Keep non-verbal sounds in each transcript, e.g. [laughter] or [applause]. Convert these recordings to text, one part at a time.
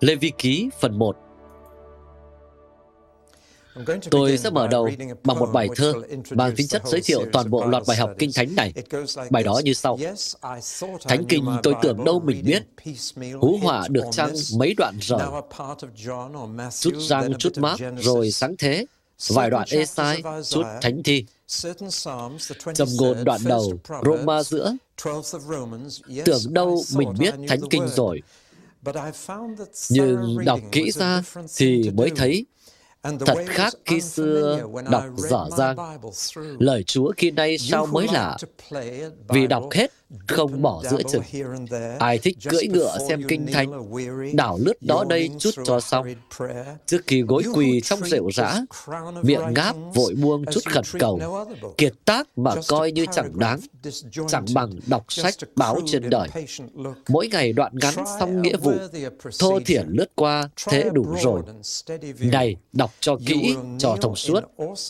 Lê Vi Ký phần 1 Tôi sẽ mở đầu bằng một bài thơ mang tính chất giới thiệu toàn bộ loạt bài học Kinh Thánh này. Bài đó như sau. Thánh Kinh tôi tưởng đâu mình biết, hú họa được chăng mấy đoạn rời, chút răng chút mát rồi sáng thế, vài đoạn ê sai, chút thánh thi. Trầm ngôn đoạn đầu, Roma giữa, tưởng đâu mình biết Thánh Kinh rồi, nhưng đọc kỹ ra thì mới thấy thật khác khi xưa đọc dở dang. Lời Chúa khi nay sao mới lạ, vì đọc hết không bỏ giữa chừng. Ai thích cưỡi ngựa xem kinh thánh, đảo lướt đó đây chút cho xong. Trước khi gối quỳ trong rượu rã, miệng ngáp vội buông chút khẩn cầu, kiệt tác mà coi như chẳng đáng, chẳng bằng đọc sách báo trên đời. Mỗi ngày đoạn ngắn xong nghĩa vụ, thô thiển lướt qua, thế đủ rồi. Này, đọc cho kỹ, cho thông suốt,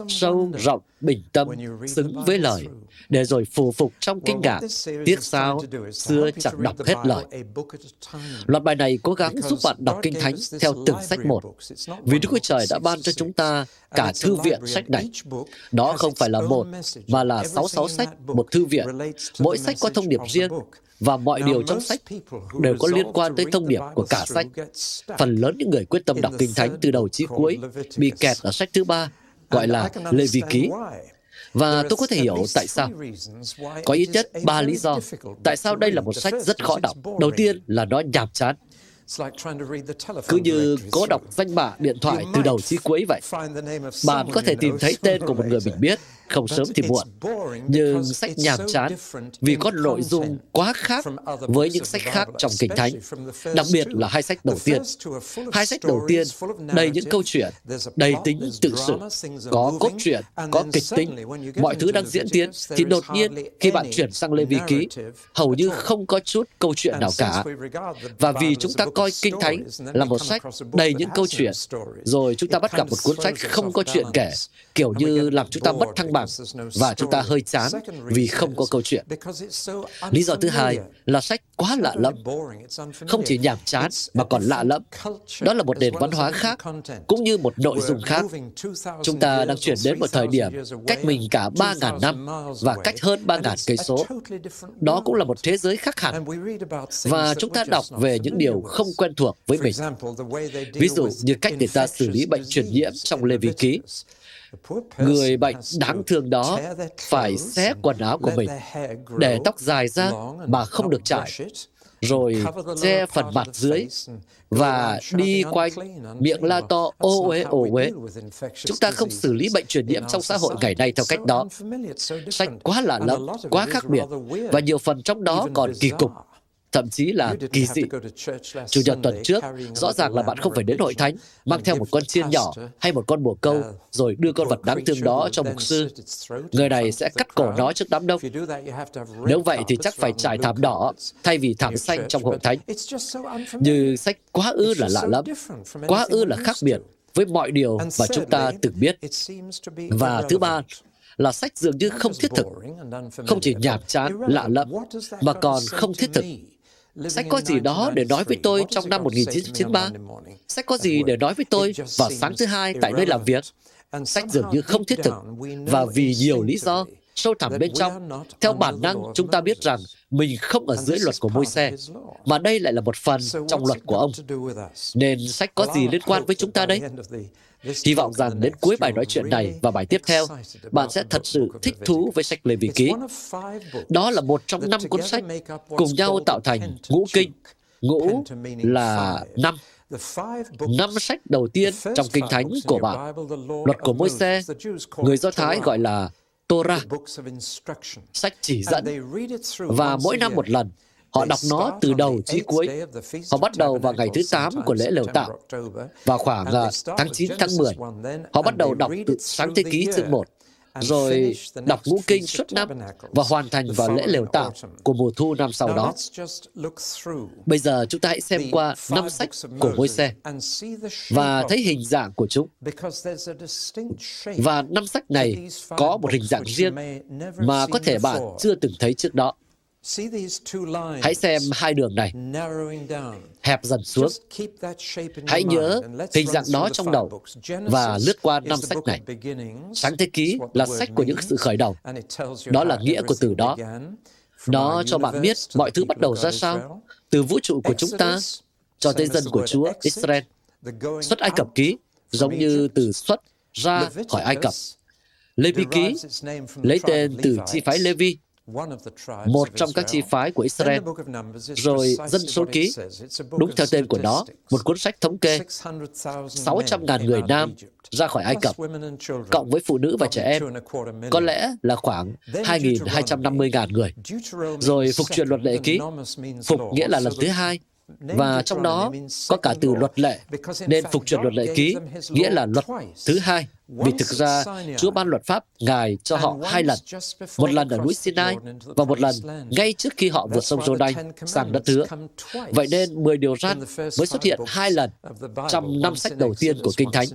sâu, rộng, bình tâm, xứng với lời, để rồi phù phục trong kinh ngạc, tiếc sao xưa chẳng đọc hết lời. Loạt bài này cố gắng giúp bạn đọc kinh thánh theo từng sách một, vì Đức Chúa Trời đã ban cho chúng ta cả thư viện sách này. Đó không phải là một, mà là sáu sáu sách, một thư viện. Mỗi sách có thông điệp riêng, và mọi điều trong sách đều có liên quan tới thông điệp của cả sách. Phần lớn những người quyết tâm đọc Kinh Thánh từ đầu chí cuối bị kẹt ở sách thứ ba, gọi là Lê Vi Ký. Và tôi có thể hiểu tại sao. Có ít nhất ba lý do tại sao đây là một sách rất khó đọc. Đầu tiên là nó nhàm chán. Cứ như cố đọc danh bạ điện thoại từ đầu chí cuối vậy. Bạn có thể tìm thấy [laughs] tên của một người mình biết, không sớm thì muộn. Nhưng sách nhàm chán vì có nội dung quá khác với những sách khác trong Kinh Thánh. Đặc biệt là hai sách đầu tiên. Hai sách đầu tiên đầy những câu chuyện, đầy tính tự sự, có cốt truyện, có kịch tính. Mọi thứ đang diễn tiến thì đột nhiên khi bạn chuyển sang Lê Vi Ký, hầu như không có chút câu chuyện nào cả. Và vì chúng ta coi Kinh Thánh là một sách đầy những câu chuyện, rồi chúng ta bắt gặp một cuốn sách không có chuyện kể, kiểu như làm chúng ta mất thăng bằng và chúng ta hơi chán vì không có câu chuyện. Lý do thứ hai là sách quá lạ lẫm. Không chỉ nhàm chán mà còn lạ lẫm. Đó là một nền văn hóa khác, cũng như một nội dung khác. Chúng ta đang chuyển đến một thời điểm cách mình cả 3.000 năm và cách hơn 3.000 cây số. Đó cũng là một thế giới khác hẳn. Và chúng ta đọc về những điều không quen thuộc với mình. Ví dụ như cách người ta xử lý bệnh truyền nhiễm trong Lê Vi Ký. Người bệnh đáng thương đó phải xé quần áo của mình để tóc dài ra mà không được trải, rồi che phần mặt dưới và đi quanh miệng la to ô uế ô uế. Chúng ta không xử lý bệnh truyền nhiễm trong xã hội ngày nay theo cách đó. Sách quá lạ lẫm, quá khác biệt, và nhiều phần trong đó còn kỳ cục thậm chí là kỳ dị. Chủ nhật tuần trước, rõ ràng là bạn không phải đến hội thánh, mang theo một con chiên nhỏ hay một con bồ câu, rồi đưa con vật đáng thương đó cho mục sư. Người này sẽ cắt cổ nó trước đám đông. Nếu vậy thì chắc phải trải thảm đỏ thay vì thảm xanh trong hội thánh. Như sách quá ư là lạ lắm, quá ư là khác biệt với mọi điều mà chúng ta từng biết. Và thứ ba là sách dường như không thiết thực, không chỉ nhàm chán, lạ lẫm, mà còn không thiết thực. Sách có gì đó để nói với tôi trong năm 1993? Sách có gì để nói với tôi vào sáng thứ hai tại nơi làm việc? Sách dường như không thiết thực, và vì nhiều lý do, sâu thẳm bên trong, theo bản năng chúng ta biết rằng mình không ở dưới luật của môi xe, mà đây lại là một phần trong luật của ông. Nên sách có gì liên quan với chúng ta đây? Hy vọng rằng đến cuối bài nói chuyện này và bài tiếp theo, bạn sẽ thật sự thích thú với sách Lê Vi Ký. Đó là một trong năm cuốn sách cùng nhau tạo thành ngũ kinh. Ngũ là năm. Năm sách đầu tiên trong Kinh Thánh của bạn. Luật của môi xe, người Do Thái gọi là Torah, sách chỉ dẫn, và mỗi năm một lần, Họ đọc nó từ đầu chí cuối. Họ bắt đầu vào ngày thứ 8 của lễ lều tạo, vào khoảng tháng 9, tháng 10. Họ bắt đầu đọc từ sáng thế ký chương 1, rồi đọc ngũ kinh suốt năm và hoàn thành vào lễ lều tạo của mùa thu năm sau đó. Bây giờ chúng ta hãy xem qua năm sách của môi xe và thấy hình dạng của chúng. Và năm sách này có một hình dạng riêng mà có thể bạn chưa từng thấy trước đó. Hãy xem hai đường này, hẹp dần xuống. Hãy nhớ hình dạng đó trong đầu và lướt qua năm sách này. Sáng thế ký là sách của những sự khởi đầu. Đó là nghĩa của từ đó. Nó cho bạn biết mọi thứ bắt đầu ra sao, từ vũ trụ của chúng ta cho tới dân của Chúa Israel. Xuất Ai Cập ký giống như từ xuất ra khỏi Ai Cập. Lê Vi ký lấy tên từ chi phái Lê Vi một trong các chi phái của Israel. Rồi dân số ký, đúng theo tên của nó, một cuốn sách thống kê. 600.000 người nam ra khỏi Ai Cập, cộng với phụ nữ và trẻ em, có lẽ là khoảng 2.250.000 người. Rồi phục truyền luật lệ ký, phục nghĩa là lần thứ hai, và trong đó có cả từ luật lệ, nên phục truyền luật lệ ký nghĩa là luật thứ hai. Vì thực ra, Chúa ban luật pháp Ngài cho họ hai lần, một lần ở núi Sinai và một lần ngay trước khi họ vượt sông Jordan sang đất hứa. Vậy nên 10 điều răn mới xuất hiện hai lần trong năm sách đầu tiên của Kinh Thánh,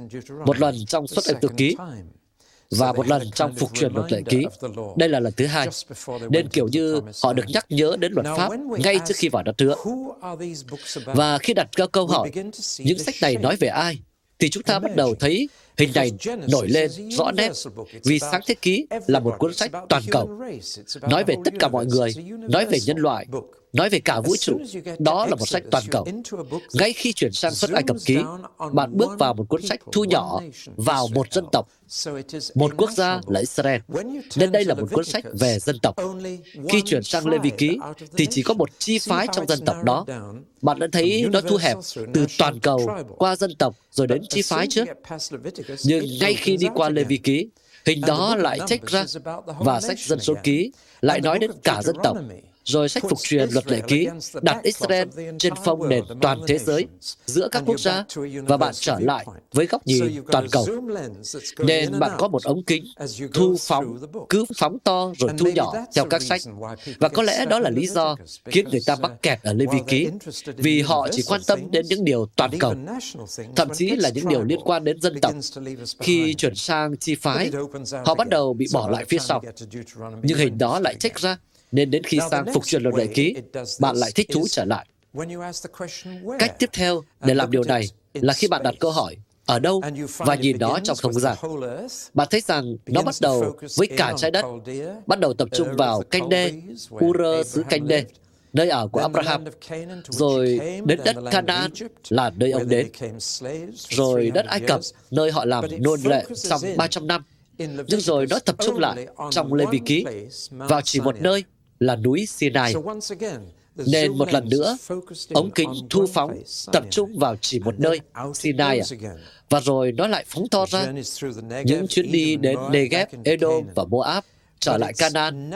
một lần trong xuất Ai tự ký và một lần trong phục truyền luật lệ ký. Đây là lần thứ hai. Nên kiểu như họ được nhắc nhớ đến luật pháp ngay trước khi vào đất hứa. Và khi đặt ra câu hỏi, những sách này nói về ai? Thì chúng ta bắt đầu thấy hình này nổi lên rõ nét. vì sáng thế ký là một cuốn sách toàn cầu. nói về tất cả mọi người nói về nhân loại nói về cả vũ trụ đó là một sách toàn cầu. ngay khi chuyển sang xuất ai cập ký bạn bước vào một cuốn sách thu nhỏ vào một dân tộc một quốc gia là israel. Nên đây là một cuốn sách về dân tộc. khi chuyển sang lê vi ký thì chỉ có một chi phái trong dân tộc đó. bạn đã thấy nó thu hẹp từ toàn cầu qua dân tộc rồi đến chi phái trước. nhưng ngay khi đi qua lê vi ký hình đó lại trách ra và sách dân số ký lại nói đến cả dân tộc rồi sách phục truyền luật lệ ký đặt Israel trên phong nền toàn thế giới giữa các quốc gia và bạn trở lại với góc nhìn toàn cầu. Nên bạn có một ống kính thu phóng, cứ phóng to rồi thu nhỏ theo các sách. Và có lẽ đó là lý do khiến người ta mắc kẹt ở Lê Vi Ký, vì họ chỉ quan tâm đến những điều toàn cầu, thậm chí là những điều liên quan đến dân tộc. Khi chuyển sang chi phái, họ bắt đầu bị bỏ lại phía sau. Nhưng hình đó lại trách ra nên đến khi sang phục truyền luật lệ ký, bạn lại thích thú trở lại. Cách tiếp theo để làm điều này là khi bạn đặt câu hỏi ở đâu? Và nhìn nó trong không gian. Bạn thấy rằng nó bắt đầu với cả trái đất, bắt đầu tập trung vào canh đê, Ur xứ canh đê, nơi ở của Abraham, rồi đến đất Canaan là nơi ông đến, rồi đất Ai Cập, nơi họ làm nôn lệ trong 300 năm, nhưng rồi nó tập trung lại trong Lê Vi Ký, vào chỉ một nơi là núi Sinai. Nên một lần nữa, ống kính thu phóng tập trung vào chỉ một nơi, Sinai à. Và rồi nó lại phóng to ra. Những chuyến đi đến Negev, Edom và Moab, trở lại Canaan,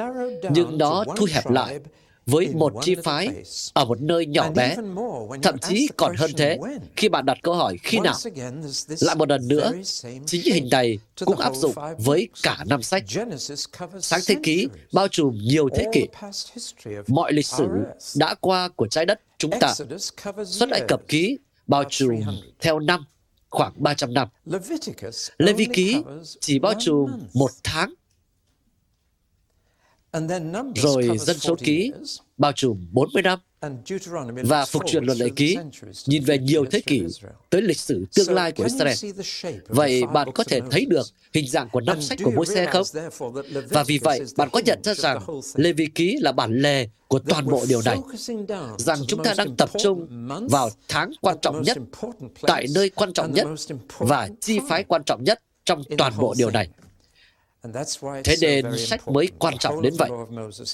nhưng nó thu hẹp lại với một chi phái ở một nơi nhỏ bé. Thậm chí còn hơn thế, khi bạn đặt câu hỏi khi nào, lại một lần nữa, chính hình này cũng áp dụng với cả năm sách. Sáng thế ký bao trùm nhiều thế kỷ. Mọi lịch sử đã qua của trái đất chúng ta. Xuất Ai Cập ký bao trùm theo năm khoảng 300 năm. Lê Vi ký chỉ bao trùm một tháng rồi dân số ký bao trùm 40 năm và phục truyền luật lệ ký nhìn về nhiều thế kỷ tới lịch sử tương lai của Israel. Vậy bạn có thể thấy được hình dạng của năm sách của môi xe không? Và vì vậy, bạn có nhận ra rằng Lê Vi Ký là bản lề của toàn bộ điều này, rằng chúng ta đang tập trung vào tháng quan trọng nhất, tại nơi quan trọng nhất và chi phái quan trọng nhất trong toàn bộ điều này. Thế nên sách mới quan trọng đến vậy.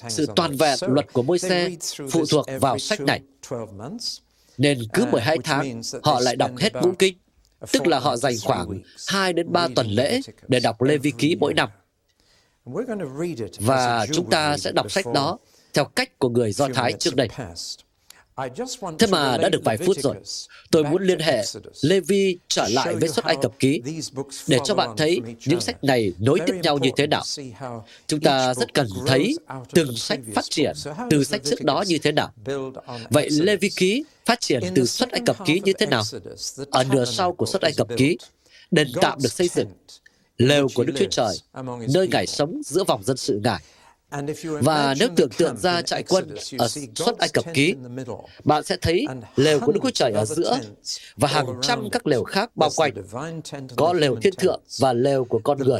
Sự toàn vẹn luật của môi xe phụ thuộc vào sách này. Nên cứ 12 tháng, họ lại đọc hết ngũ kinh, tức là họ dành khoảng 2 đến 3 tuần lễ để đọc Lê Vi Ký mỗi năm. Và chúng ta sẽ đọc sách đó theo cách của người Do Thái trước đây. Thế mà đã được vài phút rồi. Tôi muốn liên hệ Levi trở lại với xuất Ai Cập ký để cho bạn thấy những sách này nối tiếp nhau như thế nào. Chúng ta rất cần thấy từng sách phát triển từ sách trước đó như thế nào. Vậy Levi ký phát triển từ xuất Ai Cập ký như thế nào? Ở nửa sau của xuất Ai Cập ký, đền tạm được xây dựng, lều của Đức Chúa Trời, nơi Ngài sống giữa vòng dân sự Ngài. Và nếu tưởng tượng ra trại quân ở suốt Ai Cập ký, bạn sẽ thấy lều của Đức Chúa Trời ở giữa và hàng trăm các lều khác bao quanh. Có lều thiên thượng và lều của con người.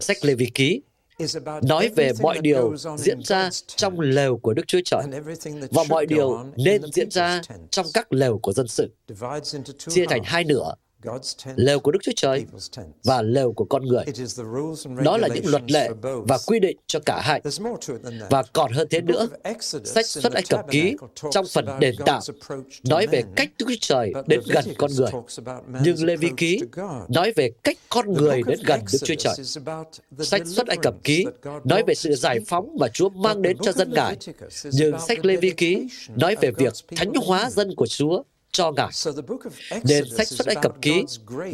Sách Lê Vi ký nói về mọi điều diễn ra trong lều của Đức Chúa Trời và mọi điều nên diễn ra trong các lều của dân sự. Chia thành hai nửa lều của Đức Chúa Trời và lều của con người. Đó là những luật lệ và quy định cho cả hai. Và còn hơn thế nữa, sách xuất Ai Cập ký trong phần đền tạm nói về cách Đức Chúa Trời đến gần con người. Nhưng Lê Vi ký nói về cách con người đến gần Đức Chúa Trời. Sách xuất Ai Cập ký nói về sự giải phóng mà Chúa mang đến cho dân Ngài. Nhưng sách Lê Vi ký nói về việc thánh hóa dân của Chúa cho Ngài. Nên sách xuất Ai Cập ký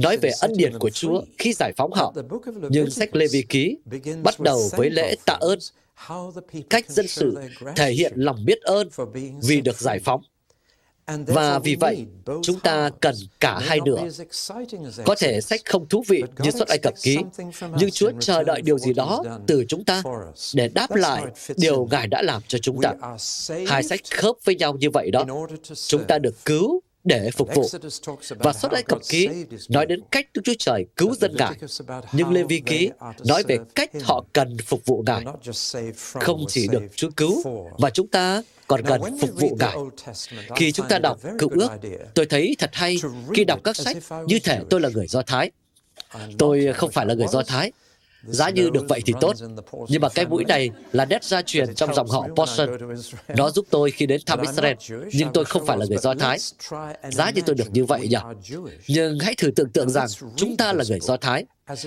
nói về ân điển của Chúa khi giải phóng họ. Nhưng sách Lê Vi ký bắt đầu với lễ tạ ơn, cách dân sự thể hiện lòng biết ơn vì được giải phóng. Và vì vậy, chúng ta cần cả hai nửa. Có thể sách không thú vị như xuất Ai Cập ký, nhưng Chúa chờ đợi điều gì đó từ chúng ta để đáp lại điều Ngài đã làm cho chúng ta. Hai sách khớp với nhau như vậy đó. Chúng ta được cứu để phục vụ. Và xuất Ai Cập ký nói đến cách Đức Chúa Trời cứu dân Ngài. Nhưng Lê Vi ký nói về cách họ cần phục vụ Ngài. Không chỉ được Chúa cứu, và chúng ta còn cần phục vụ Ngài. Khi chúng ta đọc cựu ước, tôi thấy thật hay khi đọc các sách như thể tôi là người Do Thái. Tôi không phải là người Do Thái, Giá như được vậy thì tốt. Nhưng mà cái mũi này là nét gia truyền trong dòng họ Porson. Nó giúp tôi khi đến thăm Israel, nhưng tôi không phải là người Do Thái. Giá như tôi được như vậy nhỉ? Nhưng hãy thử tưởng tượng rằng chúng ta là người Do Thái.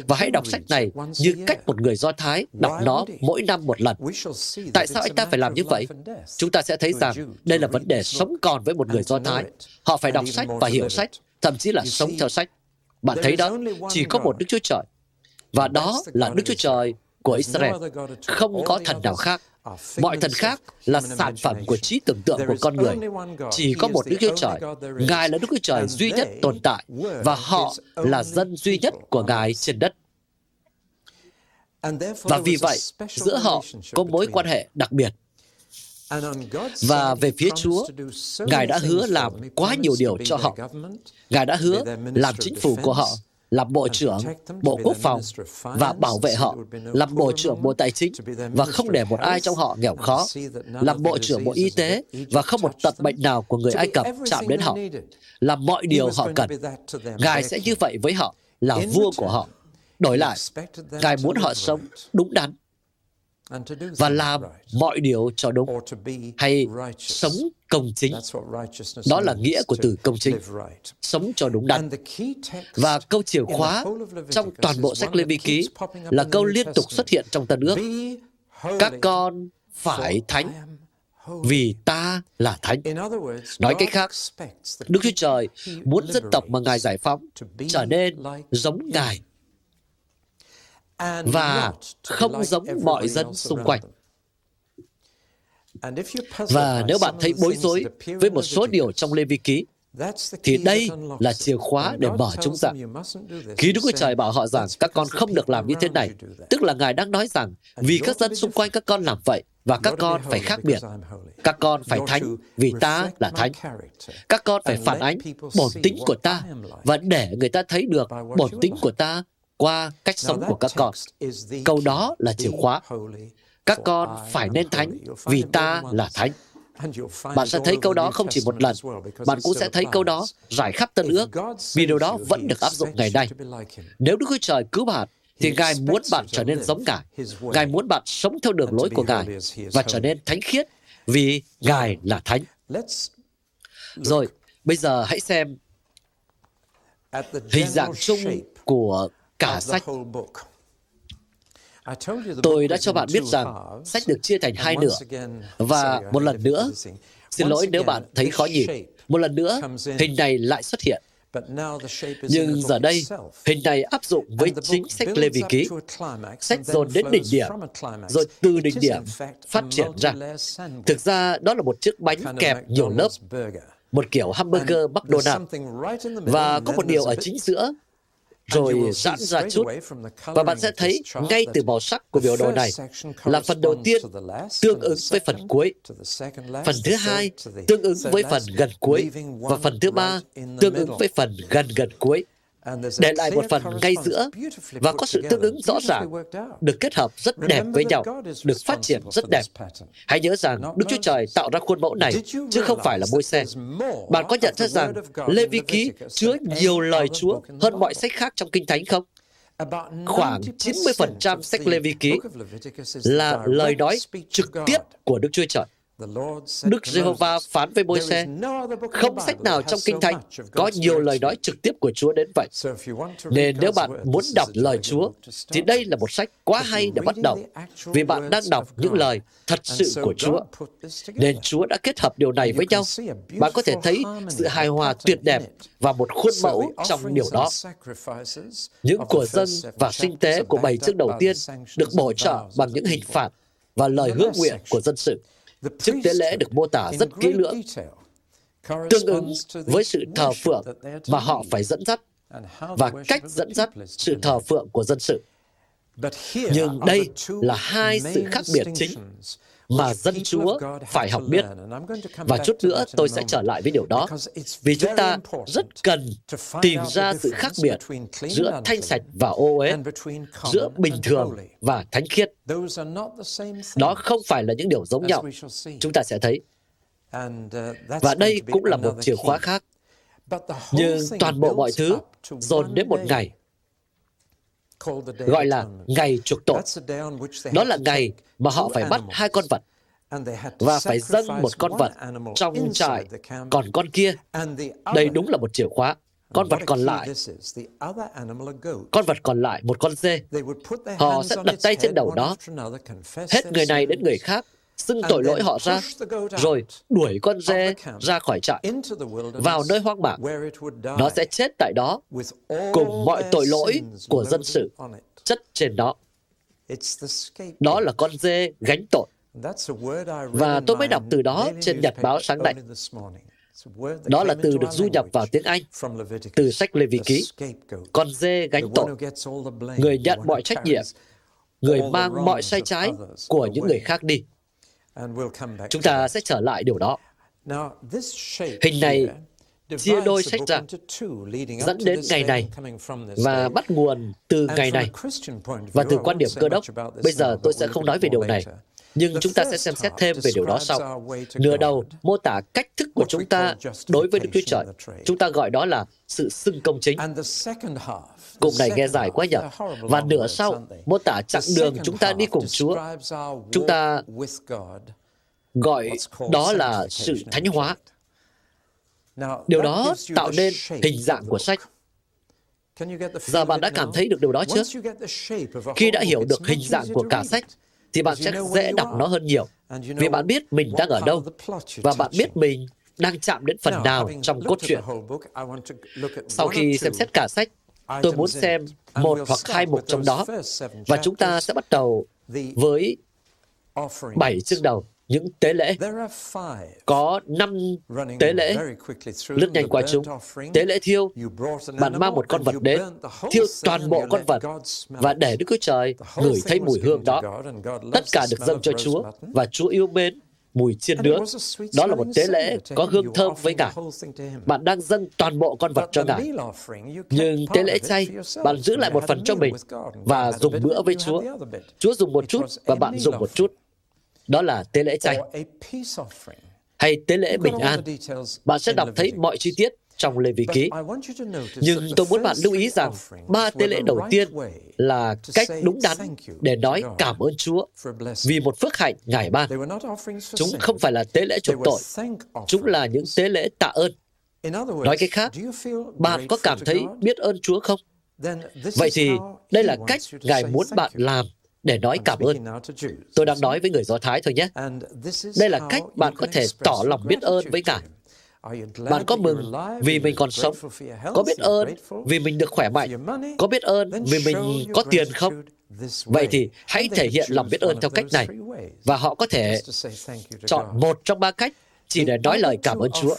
Và hãy đọc sách này như cách một người Do Thái đọc nó mỗi năm một lần. Tại sao anh ta phải làm như vậy? Chúng ta sẽ thấy rằng đây là vấn đề sống còn với một người Do Thái. Họ phải đọc sách và hiểu sách, thậm chí là sống theo sách. Bạn thấy đó, chỉ có một Đức Chúa Trời và đó là Đức Chúa Trời của Israel. Không có thần nào khác. Mọi thần khác là sản phẩm của trí tưởng tượng của con người. Chỉ có một Đức Chúa Trời. Ngài là Đức Chúa Trời duy nhất tồn tại và họ là dân duy nhất của Ngài trên đất. Và vì vậy, giữa họ có mối quan hệ đặc biệt. Và về phía Chúa, Ngài đã hứa làm quá nhiều điều cho họ. Ngài đã hứa làm chính phủ của họ làm Bộ trưởng Bộ Quốc phòng và bảo vệ họ, làm Bộ trưởng Bộ Tài chính và không để một ai trong họ nghèo khó, làm Bộ trưởng Bộ Y tế và không một tật bệnh nào của người Ai Cập chạm đến họ, làm mọi điều họ cần. Ngài sẽ như vậy với họ, là vua của họ. Đổi lại, Ngài muốn họ sống đúng đắn, và làm mọi điều cho đúng hay sống công chính. Đó là nghĩa của từ công chính, sống cho đúng đắn. Và câu chìa khóa trong toàn bộ sách Lê Vi Ký là câu liên tục xuất hiện trong Tân ước. Các con phải thánh vì ta là thánh. Nói cách khác, Đức Chúa Trời muốn dân tộc mà Ngài giải phóng trở nên giống Ngài và không giống mọi dân xung quanh. Và nếu bạn thấy bối rối với một số điều trong Lê Vi Ký, thì đây là chìa khóa để mở chúng ra. Khi Đức Chúa Trời bảo họ rằng các con không được làm như thế này, tức là Ngài đang nói rằng vì các dân xung quanh các con làm vậy và các con phải khác biệt. Các con phải thánh vì ta là thánh. Các con phải phản ánh bổn tính của ta và để người ta thấy được bổn tính của ta qua cách sống của các con. Câu đó là chìa khóa. Các con phải nên thánh vì ta là thánh. Bạn sẽ thấy câu đó không chỉ một lần, bạn cũng sẽ thấy câu đó rải khắp tân ước, vì điều đó vẫn được áp dụng ngày nay. Nếu Đức Chúa Trời cứu bạn, thì Ngài muốn bạn trở nên giống Ngài. Ngài muốn bạn sống theo đường lối của Ngài và trở nên thánh khiết vì Ngài là thánh. Rồi, bây giờ hãy xem hình dạng chung của cả sách. Tôi đã cho bạn biết rằng sách được chia thành hai nửa. Và một lần nữa, xin lỗi nếu bạn thấy khó nhìn, một lần nữa, hình này lại xuất hiện. Nhưng giờ đây, hình này áp dụng với chính sách Lê Vi Ký. Sách dồn đến đỉnh điểm, rồi từ đỉnh điểm phát triển ra. Thực ra, đó là một chiếc bánh kẹp nhiều lớp, một kiểu hamburger McDonald's. Và có một điều ở chính giữa rồi giãn ra chút. Và bạn sẽ thấy ngay từ màu sắc của biểu đồ này. là phần đầu tiên tương ứng với phần cuối, phần thứ hai tương ứng với phần gần cuối, và phần thứ ba tương ứng với phần gần gần cuối để lại một phần ngay giữa và có sự tương ứng rõ ràng, được kết hợp rất đẹp với nhau, được phát triển rất đẹp. Hãy nhớ rằng Đức Chúa Trời tạo ra khuôn mẫu này, chứ không phải là môi xe. Bạn có nhận ra rằng Lê Vi Ký chứa nhiều lời Chúa hơn mọi sách khác trong Kinh Thánh không? Khoảng 90% sách Lê Vi Ký là lời nói trực tiếp của Đức Chúa Trời. Đức Giê-hô-va phán với môi xe, không sách nào trong Kinh Thánh có nhiều lời nói trực tiếp của Chúa đến vậy. Nên nếu bạn muốn đọc lời Chúa, thì đây là một sách quá hay để bắt đầu, vì bạn đang đọc những lời thật sự của Chúa. Nên Chúa đã kết hợp điều này với nhau. Bạn có thể thấy sự hài hòa tuyệt đẹp và một khuôn mẫu trong điều đó. Những của dân và sinh tế của bảy chương đầu tiên được bổ trợ bằng những hình phạt và lời hứa nguyện của dân sự. Chức tế lễ được mô tả rất kỹ lưỡng, tương ứng với sự thờ phượng mà họ phải dẫn dắt và cách dẫn dắt sự thờ phượng của dân sự. Nhưng đây là hai sự khác biệt chính mà dân Chúa phải học biết. Và chút nữa tôi sẽ trở lại với điều đó, vì chúng ta rất cần tìm ra sự khác biệt giữa thanh sạch và ô uế, giữa bình thường và thánh khiết. Đó không phải là những điều giống nhau. Chúng ta sẽ thấy. Và đây cũng là một chìa khóa khác. Nhưng toàn bộ mọi thứ dồn đến một ngày gọi là ngày chuộc tội. Đó là ngày mà họ phải bắt hai con vật và phải dâng một con vật trong trại, còn con kia, đây đúng là một chìa khóa. Con vật còn lại, con vật còn lại, một con dê, họ sẽ đặt tay trên đầu đó, hết người này đến người khác, xưng tội lỗi họ ra, rồi đuổi con dê ra khỏi trại, vào nơi hoang mạc. Nó sẽ chết tại đó, cùng mọi tội lỗi của dân sự chất trên đó. Đó là con dê gánh tội. Và tôi mới đọc từ đó trên nhật báo sáng nay. Đó là từ được du nhập vào tiếng Anh từ sách Lê Vi Ký. Con dê gánh tội, người nhận mọi trách nhiệm, người mang mọi sai trái của những người khác đi. Chúng ta sẽ trở lại điều đó. Hình này chia đôi sách ra, dẫn đến ngày này và bắt nguồn từ ngày này. Và từ quan điểm cơ đốc, bây giờ tôi sẽ không nói về điều này, nhưng chúng ta sẽ xem xét thêm về điều đó sau. Nửa đầu mô tả cách thức của chúng ta đối với Đức Chúa Trời. Chúng ta gọi đó là sự xưng công chính. Cụm này nghe dài quá nhỉ? Và nửa sau mô tả chặng đường chúng ta đi cùng Chúa. Chúng ta gọi đó là sự thánh hóa. Điều đó tạo nên hình dạng của sách. Giờ bạn đã cảm thấy được điều đó chưa? Khi đã hiểu được hình dạng của cả sách, thì bạn sẽ dễ đọc nó hơn nhiều. Vì bạn biết mình đang ở đâu, và bạn biết mình đang chạm đến phần nào trong cốt truyện. Sau khi xem xét cả sách, tôi muốn xem một hoặc hai mục trong đó, và chúng ta sẽ bắt đầu với bảy chương đầu những tế lễ. Có năm tế lễ, lướt nhanh qua chúng. Tế lễ thiêu, bạn mang một con vật đến, thiêu toàn bộ con vật, và để Đức Chúa Trời ngửi thấy mùi hương đó. Tất cả được dâng cho Chúa, và Chúa yêu mến mùi chiên nướng. Đó là một tế lễ có hương thơm với Ngài. Bạn đang dâng toàn bộ con vật cho Ngài. Nhưng tế lễ chay, bạn giữ lại một phần cho mình và dùng bữa với Chúa. Chúa dùng một chút và bạn dùng một chút đó là tế lễ chay hay tế lễ bình an. Bạn sẽ đọc thấy mọi chi tiết trong Lê Vi Ký. Nhưng tôi muốn bạn lưu ý rằng ba tế lễ đầu tiên là cách đúng đắn để nói cảm ơn Chúa vì một phước hạnh Ngài ban. Chúng không phải là tế lễ chuộc tội, chúng là những tế lễ tạ ơn. Nói cách khác, bạn có cảm thấy biết ơn Chúa không? Vậy thì đây là cách Ngài muốn bạn làm để nói cảm ơn. Tôi đang nói với người Do Thái thôi nhé. Đây là cách bạn có thể tỏ lòng biết ơn với Ngài. Bạn có mừng vì mình còn sống? Có biết ơn vì mình được khỏe mạnh? Có biết ơn vì mình có tiền không? Vậy thì hãy thể hiện lòng biết ơn theo cách này. Và họ có thể chọn một trong ba cách chỉ để nói lời cảm ơn Chúa.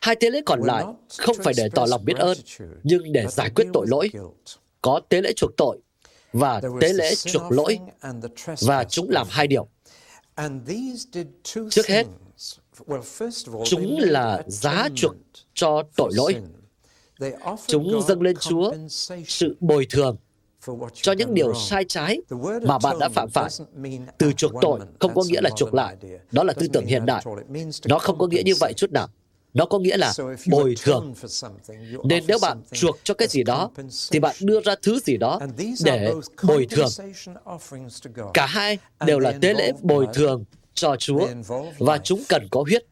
Hai tế lễ còn lại không phải để tỏ lòng biết ơn, nhưng để giải quyết tội lỗi. Có tế lễ chuộc tội và tế lễ chuộc lỗi, và chúng làm hai điều. Trước hết, chúng là giá chuộc cho tội lỗi. Chúng dâng lên Chúa sự bồi thường cho những điều sai trái mà bạn đã phạm phải. Từ chuộc tội không có nghĩa là chuộc lại. Đó là tư tưởng hiện đại. Nó không có nghĩa như vậy chút nào. Nó có nghĩa là bồi thường. Nên nếu bạn chuộc cho cái gì đó, thì bạn đưa ra thứ gì đó để bồi thường. Cả hai đều là tế lễ bồi thường cho Chúa, và chúng cần có huyết.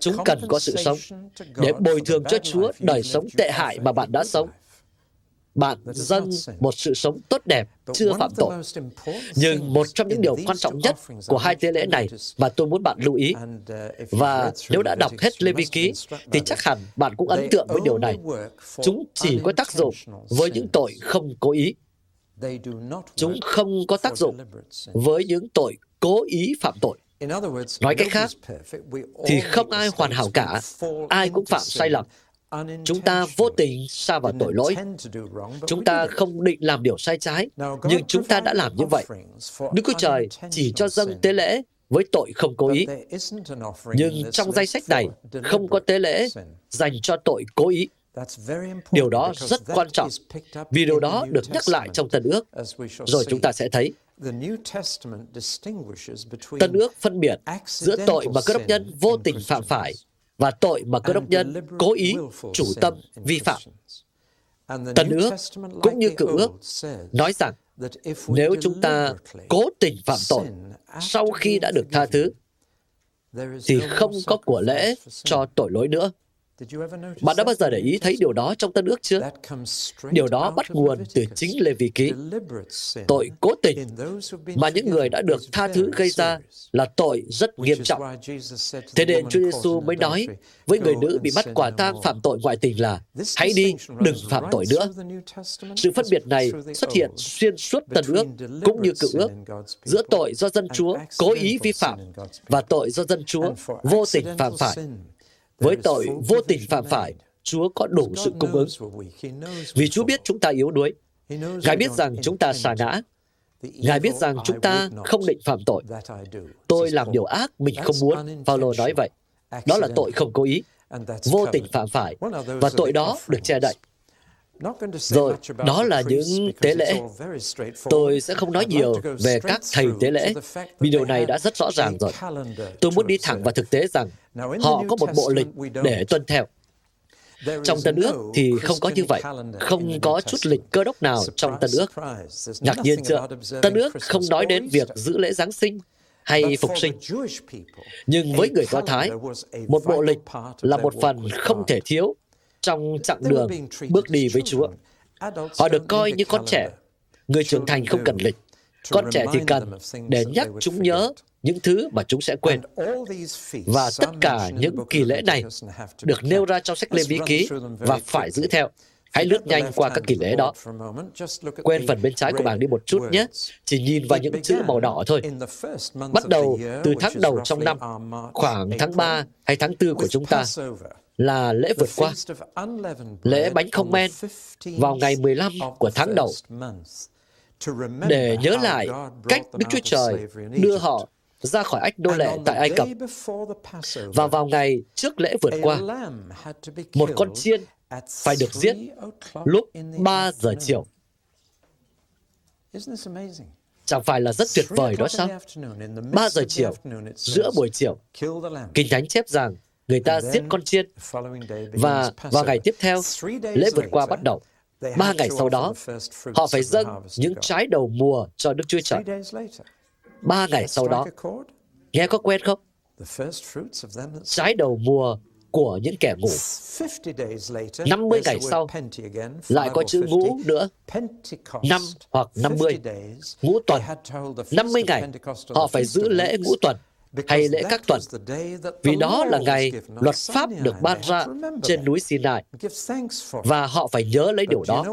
Chúng cần có sự sống để bồi thường cho Chúa đời sống tệ hại mà bạn đã sống bạn dâng một sự sống tốt đẹp, chưa phạm tội. Nhưng một trong những điều quan trọng nhất của hai tế lễ này mà tôi muốn bạn lưu ý, và nếu đã đọc hết Lê Vi Ký, thì chắc hẳn bạn cũng ấn tượng với điều này. Chúng chỉ có tác dụng với những tội không cố ý. Chúng không có tác dụng với những tội cố ý phạm tội. Nói cách khác, thì không ai hoàn hảo cả, ai cũng phạm sai lầm. Chúng ta vô tình xa vào tội lỗi. Chúng ta không định làm điều sai trái, nhưng chúng ta đã làm như vậy. Đức Chúa Trời chỉ cho dâng tế lễ với tội không cố ý. Nhưng trong danh sách này không có tế lễ dành cho tội cố ý. Điều đó rất quan trọng vì điều đó được nhắc lại trong Tân ước, rồi chúng ta sẽ thấy. Tân ước phân biệt giữa tội mà cơ đốc nhân vô tình phạm phải và tội mà cơ đốc nhân cố ý, chủ tâm, vi phạm. Tân ước cũng như cựu ước nói rằng nếu chúng ta cố tình phạm tội sau khi đã được tha thứ, thì không có của lễ cho tội lối nữa. Bạn đã bao giờ để ý thấy điều đó trong Tân ước chưa? Điều đó bắt nguồn từ chính Lê Vi Ký. Tội cố tình mà những người đã được tha thứ gây ra là tội rất nghiêm trọng. Thế nên Chúa Giêsu mới nói với người nữ bị bắt quả tang phạm tội ngoại tình là hãy đi, đừng phạm tội nữa. Sự phân biệt này xuất hiện xuyên suốt Tân ước cũng như cựu ước giữa tội do dân Chúa cố ý vi phạm và tội do dân Chúa vô tình phạm phải. Với tội vô tình phạm phải, Chúa có đủ sự cung ứng. Vì Chúa biết chúng ta yếu đuối. Ngài biết rằng chúng ta xa ngã. Ngài biết rằng chúng ta không định phạm tội. Tôi làm điều ác mình không muốn, Paulo nói vậy. Đó là tội không cố ý, vô tình phạm phải, và tội đó được che đậy. Rồi, đó là những tế lễ. Tôi sẽ không nói nhiều về các thầy tế lễ, vì điều này đã rất rõ ràng rồi. Tôi muốn đi thẳng vào thực tế rằng họ có một bộ lịch để tuân theo. Trong Tân ước thì không có như vậy, không có chút lịch cơ đốc nào trong Tân ước. Ngạc nhiên chưa? Tân ước không nói đến việc giữ lễ Giáng sinh hay phục sinh. Nhưng với người Do Thái, một bộ lịch là một phần không thể thiếu trong chặng đường bước đi với Chúa. Họ được coi như con trẻ. Người trưởng thành không cần lịch. Con trẻ thì cần để nhắc chúng nhớ những thứ mà chúng sẽ quên. Và tất cả những kỳ lễ này được nêu ra trong sách Lê Bí Ký và phải giữ theo. Hãy lướt nhanh qua các kỳ lễ đó. Quên phần bên trái của bảng đi một chút nhé. Chỉ nhìn vào những chữ màu đỏ thôi. Bắt đầu từ tháng đầu trong năm, khoảng tháng 3 hay tháng 4 của chúng ta, là lễ vượt qua, lễ bánh không men vào ngày 15 của tháng đầu, để nhớ lại cách Đức Chúa Trời đưa họ ra khỏi ách nô lệ tại Ai Cập. Và vào ngày trước lễ vượt qua, một con chiên phải được giết lúc 3 giờ chiều. Chẳng phải là rất tuyệt vời đó sao? 3 giờ chiều, giữa buổi chiều, Kinh Thánh chép rằng người ta giết con chiên. Và vào ngày tiếp theo, lễ vượt qua bắt đầu. Ba ngày sau đó, họ phải dâng những trái đầu mùa cho Đức Chúa Trời. Ba ngày sau đó, nghe có quen không? Trái đầu mùa của những kẻ ngủ. 50 ngày sau, lại có chữ ngũ nữa, năm hoặc 50, ngũ tuần. 50 ngày, họ phải giữ lễ ngũ tuần hay lễ các tuần, vì đó là ngày luật pháp được ban ra trên núi Sinai. Và họ phải nhớ lấy điều đó,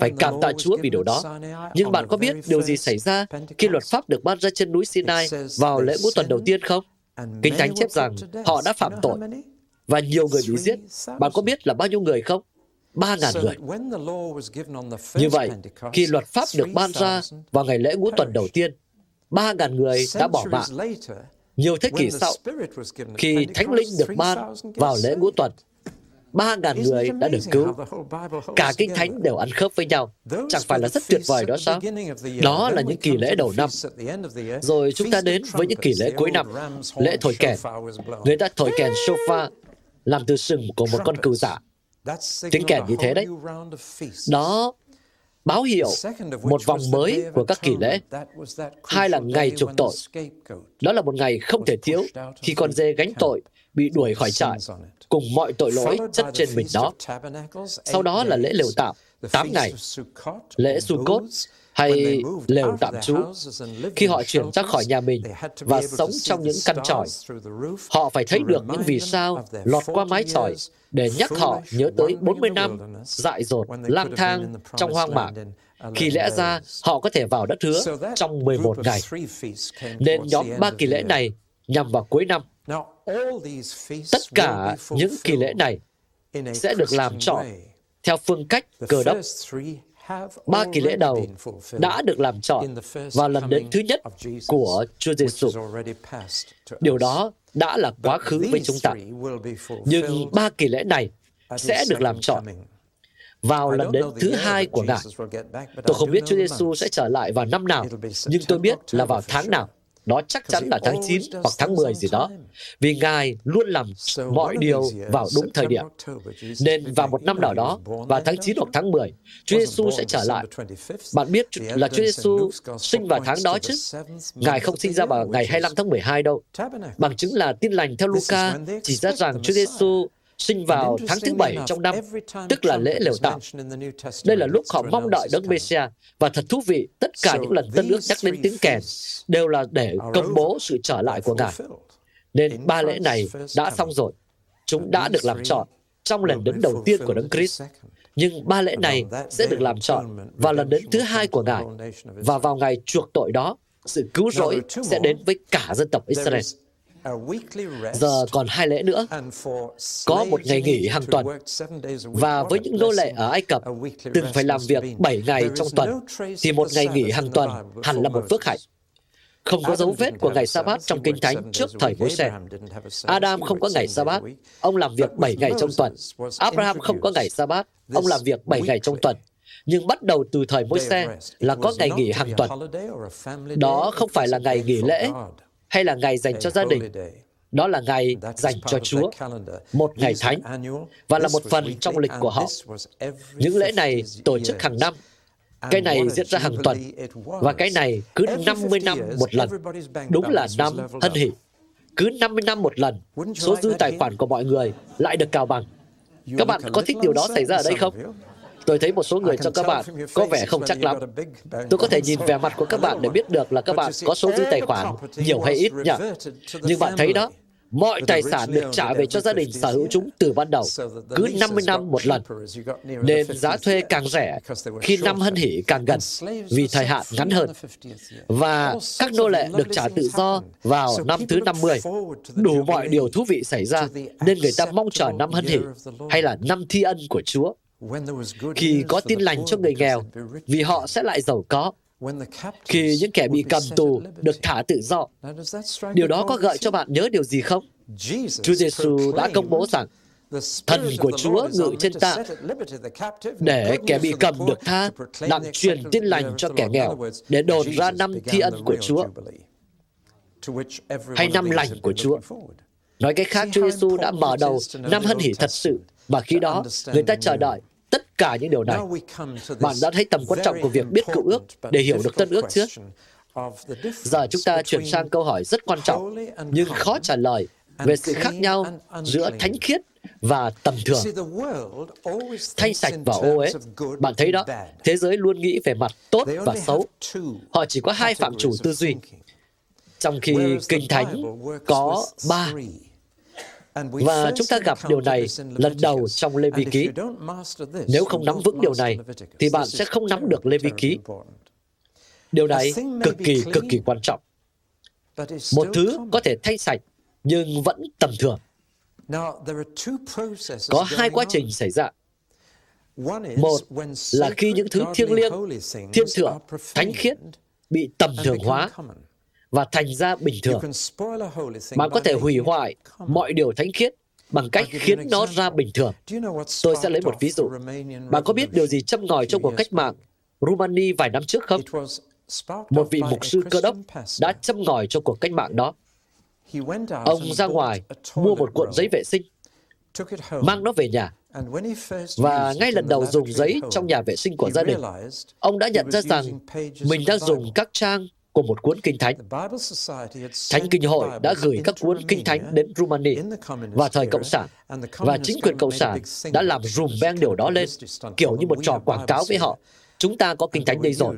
phải cảm tạ Chúa vì điều đó. Nhưng bạn có biết điều gì xảy ra khi luật pháp được ban ra trên núi Sinai vào lễ ngũ tuần đầu tiên không? Kinh Thánh chép rằng họ đã phạm tội và nhiều người bị giết. Bạn có biết là bao nhiêu người không? Ba ngàn người. Như vậy, khi luật pháp được ban ra vào ngày lễ ngũ tuần đầu tiên, ba ngàn người đã bỏ mạng. Nhiều thế kỷ sau, khi Thánh Linh được ban vào lễ ngũ tuần, ba ngàn người đã được cứu. Cả Kinh Thánh đều ăn khớp với nhau. Chẳng phải là rất tuyệt vời đó sao? Đó là những kỳ lễ đầu năm. Rồi chúng ta đến với những kỳ lễ cuối năm, lễ thổi kèn. Người ta thổi kèn shofar, làm từ sừng của một con cừu giả. Tiếng kèn như thế đấy. Đó báo hiệu một vòng mới của các kỳ lễ. Hai là ngày chuộc tội. Đó là một ngày không thể thiếu khi con dê gánh tội bị đuổi khỏi trại cùng mọi tội lỗi chất trên mình đó. Sau đó là lễ lều tạm, 8 ngày, lễ Sukkot hay lều tạm trú. Khi họ chuyển ra khỏi nhà mình và sống trong những căn tròi, họ phải thấy được những vì sao lọt qua mái tròi để nhắc họ nhớ tới 40 năm dại dột, lang thang trong hoang mạc. Khi lẽ ra, họ có thể vào đất hứa trong 11 ngày. Nên nhóm ba kỳ lễ này nhằm vào cuối năm. Tất cả những kỳ lễ này sẽ được làm trọn theo phương cách cơ đốc. Ba kỳ lễ đầu đã được làm trọn vào lần đến thứ nhất của Chúa Giêsu. Điều đó đã là quá khứ với chúng ta. Nhưng ba kỳ lễ này sẽ được làm trọn vào lần đến thứ hai của Ngài. Tôi không biết Chúa Giêsu sẽ trở lại vào năm nào, nhưng tôi biết là vào tháng nào. Đó chắc chắn là tháng 9 hoặc tháng 10 gì đó. Vì Ngài luôn làm mọi điều vào đúng thời điểm. Nên vào một năm nào đó, vào tháng 9 hoặc tháng 10, Chúa Giêsu sẽ trở lại. Bạn biết là Chúa Giêsu sinh vào tháng đó chứ? Ngài không sinh ra vào ngày 25 tháng 12 đâu. Bằng chứng là tin lành theo Luca chỉ ra rằng Chúa Giêsu sinh vào tháng thứ bảy trong năm, tức là lễ lều tạm. Đây là lúc họ mong đợi Đấng Messiah và thật thú vị, tất cả những lần Tân ước nhắc đến tiếng kèn đều là để công bố sự trở lại của Ngài. Nên ba lễ này đã xong rồi. Chúng đã được làm trọn trong lần đến đầu tiên của Đấng Christ. Nhưng ba lễ này sẽ được làm trọn vào lần đến thứ hai của Ngài. Và vào ngày chuộc tội đó, sự cứu rỗi sẽ đến với cả dân tộc Israel. Giờ còn hai lễ nữa. Có một ngày nghỉ hàng tuần. Và với những nô lệ ở Ai Cập từng phải làm việc 7 ngày trong tuần, thì một ngày nghỉ hàng tuần hẳn là một phước hạnh. Không có dấu vết của ngày sa bát trong Kinh Thánh trước thời mối xe. Adam không có ngày sa bát, ông làm việc 7 ngày trong tuần. Abraham không có ngày sa bát, ông làm việc 7 ngày trong tuần. Nhưng bắt đầu từ thời mối xe là có ngày nghỉ hàng tuần. Đó không phải là ngày nghỉ lễ, hay là ngày dành cho gia đình. Đó là ngày dành cho Chúa, một ngày thánh, và là một phần trong lịch của họ. Những lễ này tổ chức hàng năm, cái này diễn ra hàng tuần, và cái này cứ 50 năm một lần. Đúng là năm hân hỷ. Cứ 50 năm một lần, số dư tài khoản của mọi người lại được cào bằng. Các bạn có thích điều đó xảy ra ở đây không? Tôi thấy một số người trong các bạn có vẻ không chắc lắm. Tôi có thể nhìn vẻ mặt của các bạn để biết được là các bạn có số dư tài khoản nhiều hay ít nhỉ. Nhưng bạn thấy đó, mọi tài sản được trả về cho gia đình sở hữu chúng từ ban đầu, cứ 50 năm một lần. Nên giá thuê càng rẻ khi năm hân hỷ càng gần, vì thời hạn ngắn hơn. Và các nô lệ được trả tự do vào năm thứ 50. Đủ mọi điều thú vị xảy ra, nên người ta mong chờ năm hân hỷ, hay là năm thi ân của Chúa khi có tin lành cho người nghèo, vì họ sẽ lại giàu có. Khi những kẻ bị cầm tù được thả tự do, điều đó có gợi cho bạn nhớ điều gì không? Chúa Giêsu đã công bố rằng Thần của Chúa ngự trên ta. để kẻ bị cầm được tha, đặng truyền tin lành cho kẻ nghèo, để đồn ra năm thi ân của Chúa, hay năm lành của Chúa. Nói cách khác, Chúa Giêsu đã mở đầu năm hân hỷ thật sự và khi đó, người ta chờ đợi tất cả những điều này. Bạn đã thấy tầm quan trọng của việc biết cựu ước để hiểu được tân ước chưa? Giờ chúng ta chuyển sang câu hỏi rất quan trọng, nhưng khó trả lời về sự khác nhau giữa thánh khiết và tầm thường. Thanh sạch và ô uế. Bạn thấy đó, thế giới luôn nghĩ về mặt tốt và xấu. Họ chỉ có hai phạm chủ tư duy. Trong khi Kinh Thánh có ba. Và chúng ta gặp điều này lần đầu trong Lê Vi Ký. Nếu không nắm vững điều này, thì bạn sẽ không nắm được Lê Vi Ký. Điều này cực kỳ, cực kỳ quan trọng. Một thứ có thể thanh sạch, nhưng vẫn tầm thường. Có hai quá trình xảy ra. Một là khi những thứ thiêng liêng, thiên thượng, thánh khiết bị tầm thường hóa và thành ra bình thường. Bạn có thể hủy hoại mọi điều thánh khiết bằng cách khiến nó ra bình thường. Tôi sẽ lấy một ví dụ. Bạn có biết điều gì châm ngòi trong cuộc cách mạng Rumani vài năm trước không? Một vị mục sư cơ đốc đã châm ngòi cho cuộc cách mạng đó. Ông ra ngoài mua một cuộn giấy vệ sinh, mang nó về nhà. Và ngay lần đầu dùng giấy trong nhà vệ sinh của gia đình, ông đã nhận ra rằng mình đang dùng các trang của một cuốn kinh thánh. Thánh Kinh Hội đã gửi các cuốn kinh thánh đến Rumani và thời Cộng sản, và chính quyền Cộng sản đã làm rùm beng điều đó lên, kiểu như một trò quảng cáo với họ. Chúng ta có kinh thánh đây rồi,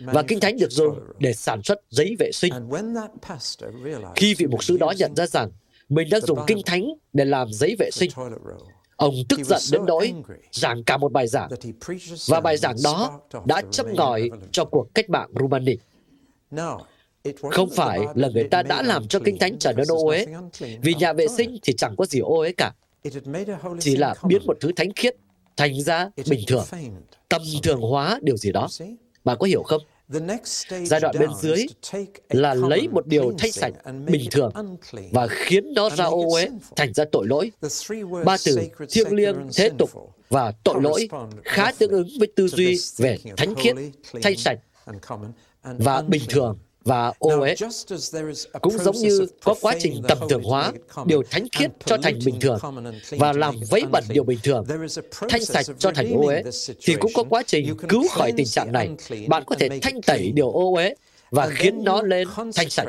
và kinh thánh được dùng để sản xuất giấy vệ sinh. Khi vị mục sư đó nhận ra rằng mình đã dùng kinh thánh để làm giấy vệ sinh, Ông tức giận đến nỗi giảng cả một bài giảng, và bài giảng đó đã châm ngòi cho cuộc cách mạng Rumani. Không phải là người ta đã làm cho Kinh Thánh trở nên ô uế, vì nhà vệ sinh thì chẳng có gì ô uế cả. Chỉ là biến một thứ thánh khiết thành ra bình thường, tầm thường hóa điều gì đó. Bạn có hiểu không? Giai đoạn bên dưới là lấy một điều thanh sạch, bình thường và khiến nó ra ô uế, thành ra tội lỗi. Ba từ thiêng liêng, thế tục và tội lỗi khá tương ứng với tư duy về thánh khiết, thanh sạch và bình thường và ô uế. Cũng giống như có quá trình tầm thường hóa điều thánh khiết cho thành bình thường và làm vấy bẩn điều bình thường, thanh sạch cho thành ô uế, thì cũng có quá trình cứu khỏi tình trạng này. Bạn có thể thanh tẩy điều ô uế và khiến nó lên thanh sạch.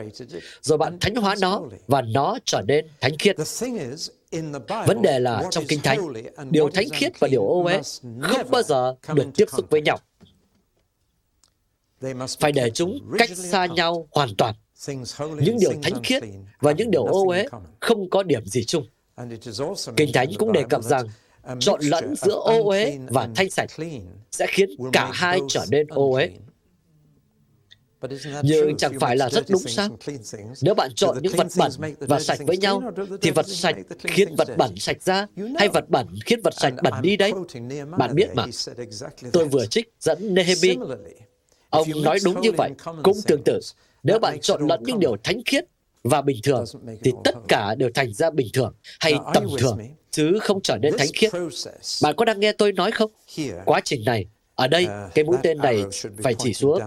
Rồi bạn thánh hóa nó và nó trở nên thánh khiết. Vấn đề là trong Kinh Thánh, điều thánh khiết và điều ô uế không bao giờ được tiếp xúc với nhau phải để chúng cách xa nhau hoàn toàn. Những điều thánh khiết và những điều ô uế không có điểm gì chung. Kinh Thánh cũng đề cập rằng trộn lẫn giữa ô uế và thanh sạch sẽ khiến cả hai trở nên ô uế. Nhưng chẳng phải là rất đúng sao? Nếu bạn trộn những vật bẩn và sạch với nhau, thì vật sạch khiến vật bẩn sạch ra, hay vật bẩn khiến vật sạch bẩn đi đấy? Bạn biết mà. Tôi vừa trích dẫn Nehemi Ông nói đúng như vậy, cũng tương tự. Nếu bạn chọn lẫn những điều thánh khiết và bình thường, thì tất cả đều thành ra bình thường hay tầm thường, chứ không trở nên thánh khiết. Bạn có đang nghe tôi nói không? Quá trình này, ở đây, uh, cái mũi tên này phải chỉ xuống.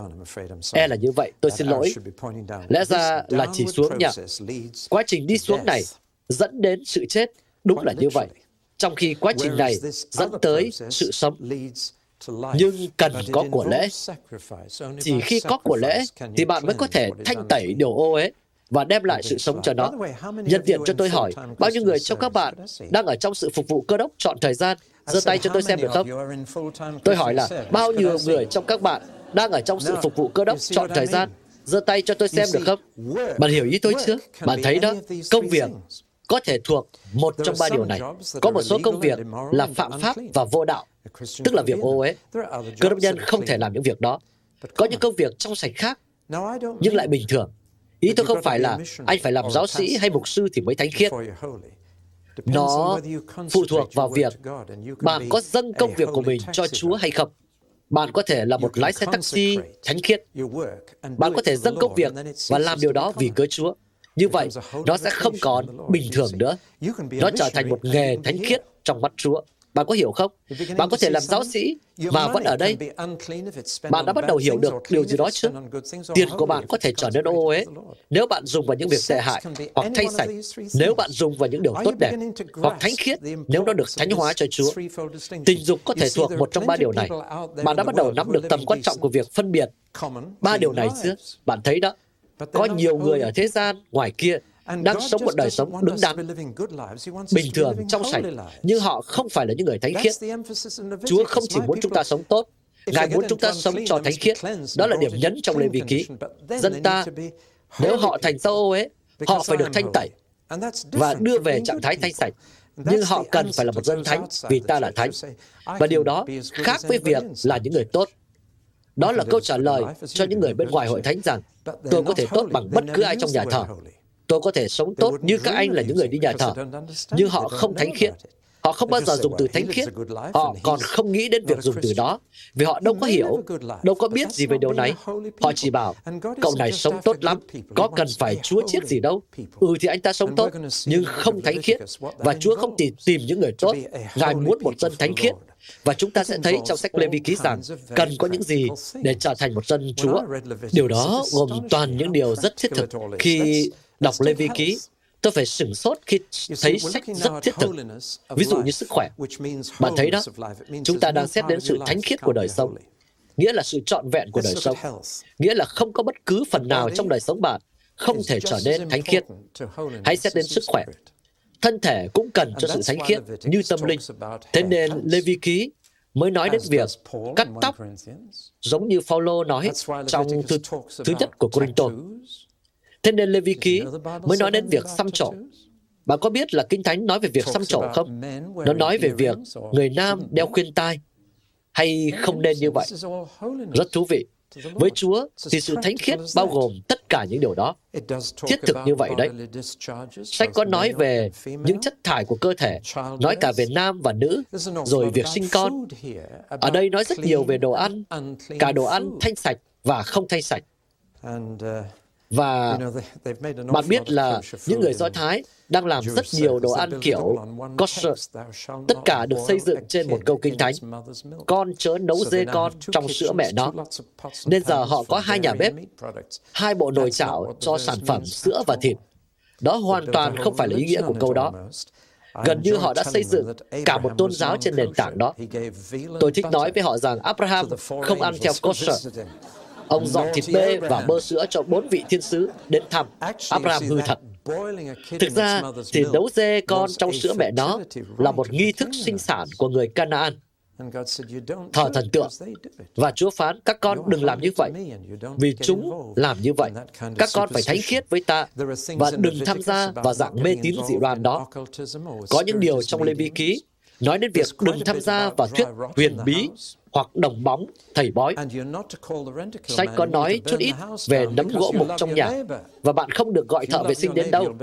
E là như vậy, tôi xin lỗi. Lẽ ra là chỉ xuống nhỉ? Quá trình đi xuống này dẫn đến sự chết, đúng là như vậy. Trong khi quá trình này dẫn tới sự sống nhưng cần có của lễ. Chỉ khi có của lễ thì bạn mới có thể thanh tẩy điều ô uế và đem lại sự sống cho nó. Nhân tiện cho tôi hỏi, bao nhiêu người trong các bạn đang ở trong sự phục vụ cơ đốc chọn thời gian? giơ tay cho tôi xem được không? Tôi hỏi là, bao nhiêu người trong các bạn đang ở trong sự phục vụ cơ đốc chọn thời gian? giơ tay cho tôi xem được không? Bạn hiểu ý tôi chưa? Bạn thấy đó, công việc có thể thuộc một trong ba điều này. Có một số công việc là phạm pháp và vô đạo, tức là việc ô uế. Cơ đốc nhân không thể làm những việc đó. Có những công việc trong sạch khác, nhưng lại bình thường. Ý tôi không phải là anh phải làm giáo sĩ hay mục sư thì mới thánh khiết. Nó phụ thuộc vào việc bạn có dâng công việc của mình cho Chúa hay không. Bạn có thể là một lái xe taxi thánh khiết. Bạn có thể dâng công việc và làm điều đó vì cớ Chúa. Như vậy, nó sẽ không còn bình thường nữa. Nó trở thành một nghề thánh khiết trong mắt Chúa. Bạn có hiểu không? Bạn có thể làm giáo sĩ mà vẫn ở đây. Bạn đã bắt đầu hiểu được điều gì đó chưa? Tiền của bạn có thể trở nên ô uế nếu bạn dùng vào những việc tệ hại hoặc thay sạch, nếu bạn dùng vào những điều tốt đẹp hoặc thánh khiết nếu nó được thánh hóa cho Chúa. Tình dục có thể thuộc một trong ba điều này. Bạn đã bắt đầu nắm được tầm quan trọng của việc phân biệt ba điều này chưa? Bạn thấy đó, có nhiều người ở thế gian ngoài kia đang sống một đời sống đứng đắn, bình thường, trong sạch, nhưng họ không phải là những người thánh khiết. Chúa không chỉ muốn chúng ta sống tốt, Ngài muốn chúng ta sống cho thánh khiết. Đó là điểm nhấn trong Lê Vi Ký. Dân ta, nếu họ thành dâu ô ấy, họ phải được thanh tẩy và đưa về trạng thái thanh sạch. Nhưng họ cần phải là một dân thánh vì ta là thánh. Và điều đó khác với việc là những người tốt. Đó là câu trả lời cho những người bên ngoài hội thánh rằng tôi có thể tốt bằng bất cứ ai trong nhà thờ. Tôi có thể sống tốt như các anh là những người đi nhà thờ, nhưng họ không thánh khiết. Họ không bao giờ dùng từ thánh khiết. Họ còn không nghĩ đến việc dùng từ đó, vì họ đâu có hiểu, đâu có biết gì về điều này. Họ chỉ bảo, cậu này sống tốt lắm, có cần phải Chúa chiết gì đâu. Ừ thì anh ta sống tốt, nhưng không thánh khiết. Và Chúa không tìm tìm những người tốt. Ngài muốn một dân thánh khiết. Và chúng ta sẽ thấy trong sách Lê Vi Ký rằng cần có những gì để trở thành một dân Chúa. Điều đó gồm toàn những điều rất thiết thực. Khi đọc Lê Vi Ký, tôi phải sửng sốt khi thấy sách rất thiết thực. Ví dụ như sức khỏe. Bạn thấy đó, chúng ta đang xét đến sự thánh khiết của đời sống, nghĩa là sự trọn vẹn của đời sống, nghĩa là không có bất cứ phần nào trong đời sống bạn không thể trở nên thánh khiết. Hãy xét đến sức khỏe. Thân thể cũng cần cho sự thánh khiết như tâm linh. Thế nên Lê Vi Ký mới nói đến việc cắt tóc, giống như Phaolô nói trong thư, thứ nhất của Corinto. Thế nên Lê Vi Ký mới nói đến việc xăm trổ. Bạn có biết là Kinh Thánh nói về việc xăm trổ không? Nó nói về việc người nam đeo khuyên tai, hay không nên như vậy. Rất thú vị. Với Chúa thì sự thánh khiết bao gồm tất cả những điều đó. Thiết thực như vậy đấy. Sách có nói về những chất thải của cơ thể, nói cả về nam và nữ, rồi việc sinh con. Ở đây nói rất nhiều về đồ ăn, cả đồ ăn thanh sạch và không thanh sạch. Và bạn biết là những người Do Thái đang làm rất nhiều đồ ăn kiểu kosher. Tất cả được xây dựng trên một câu kinh thánh. Con chớ nấu dê con trong sữa mẹ nó. Nên giờ họ có hai nhà bếp, hai bộ nồi chảo cho sản phẩm sữa và thịt. Đó hoàn toàn không phải là ý nghĩa của câu đó. Gần như họ đã xây dựng cả một tôn giáo trên nền tảng đó. Tôi thích nói với họ rằng Abraham không ăn theo kosher. Ông dọn thịt bê và bơ sữa cho bốn vị thiên sứ đến thăm. Abraham hư thật. Thực ra thì nấu dê con trong sữa mẹ nó là một nghi thức sinh sản của người Canaan. Thờ thần tượng. Và Chúa phán các con đừng làm như vậy, vì chúng làm như vậy. Các con phải thánh khiết với ta và đừng tham gia vào dạng mê tín dị đoan đó. Có những điều trong Lê Vi Ký nói đến việc đừng tham gia vào thuyết huyền bí hoặc đồng bóng, thầy bói. Sách có nói chút ít về nấm gỗ mục trong nhà, và bạn không được gọi thợ vệ sinh đến đâu.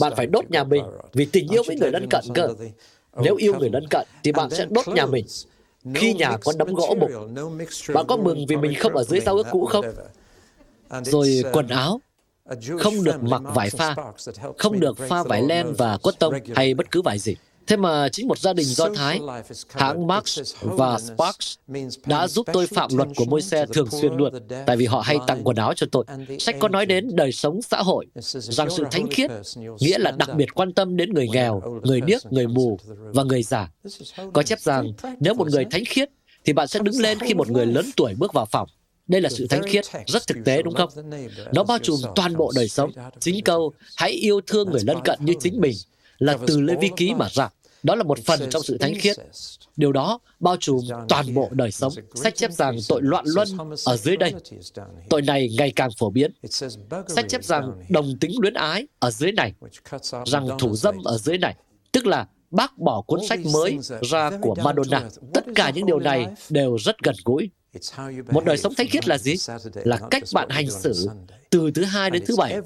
Bạn phải đốt nhà mình vì tình yêu với người lân cận cơ. Nếu yêu người lân cận, thì bạn sẽ đốt nhà mình. Khi nhà có nấm gỗ mục, bạn có mừng vì mình không ở dưới giao ước cũ không? Rồi quần áo, không được mặc vải pha, không được pha vải len và cốt tông hay bất cứ vải gì. Thế mà chính một gia đình Do Thái, hãng Marx và Sparks đã giúp tôi phạm luật của môi xe thường xuyên luôn, tại vì họ hay tặng quần áo cho tôi. Sách có nói đến đời sống xã hội, rằng sự thánh khiết nghĩa là đặc biệt quan tâm đến người nghèo, người điếc, người mù và người già. Có chép rằng nếu một người thánh khiết, thì bạn sẽ đứng lên khi một người lớn tuổi bước vào phòng. Đây là sự thánh khiết, rất thực tế đúng không? Nó bao trùm toàn bộ đời sống. Chính câu, hãy yêu thương người lân cận như chính mình, là từ Lê Vi Ký mà ra. Đó là một phần trong sự thánh khiết. Điều đó bao trùm toàn bộ đời sống. Sách chép rằng tội loạn luân ở dưới đây. Tội này ngày càng phổ biến. Sách chép rằng đồng tính luyến ái ở dưới này, rằng thủ dâm ở dưới này. Tức là bác bỏ cuốn sách mới ra của Madonna. Tất cả những điều này đều rất gần gũi. Một đời sống thánh khiết là gì? Là cách bạn hành xử từ thứ hai đến thứ bảy,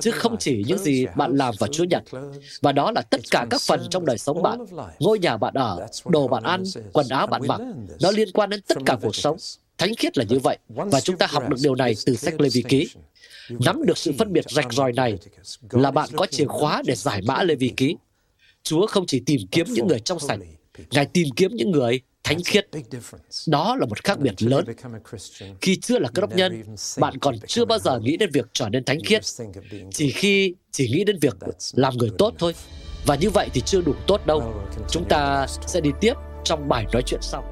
chứ không chỉ những gì bạn làm vào Chúa Nhật. Và đó là tất cả các phần trong đời sống bạn, ngôi nhà bạn ở, đồ bạn ăn, quần áo bạn mặc. Nó liên quan đến tất cả cuộc sống. Thánh khiết là như vậy, và chúng ta học được điều này từ sách Lê Vi Ký. Nắm được sự phân biệt rạch ròi này là bạn có chìa khóa để giải mã Lê Vi Ký. Chúa không chỉ tìm kiếm những người trong sạch, Ngài tìm kiếm những người thánh khiết. Đó là một khác biệt lớn. Khi chưa là cơ đốc nhân, bạn còn chưa bao giờ nghĩ đến việc trở nên thánh khiết. Chỉ khi chỉ nghĩ đến việc làm người tốt thôi. Và như vậy thì chưa đủ tốt đâu. Chúng ta sẽ đi tiếp trong bài nói chuyện sau.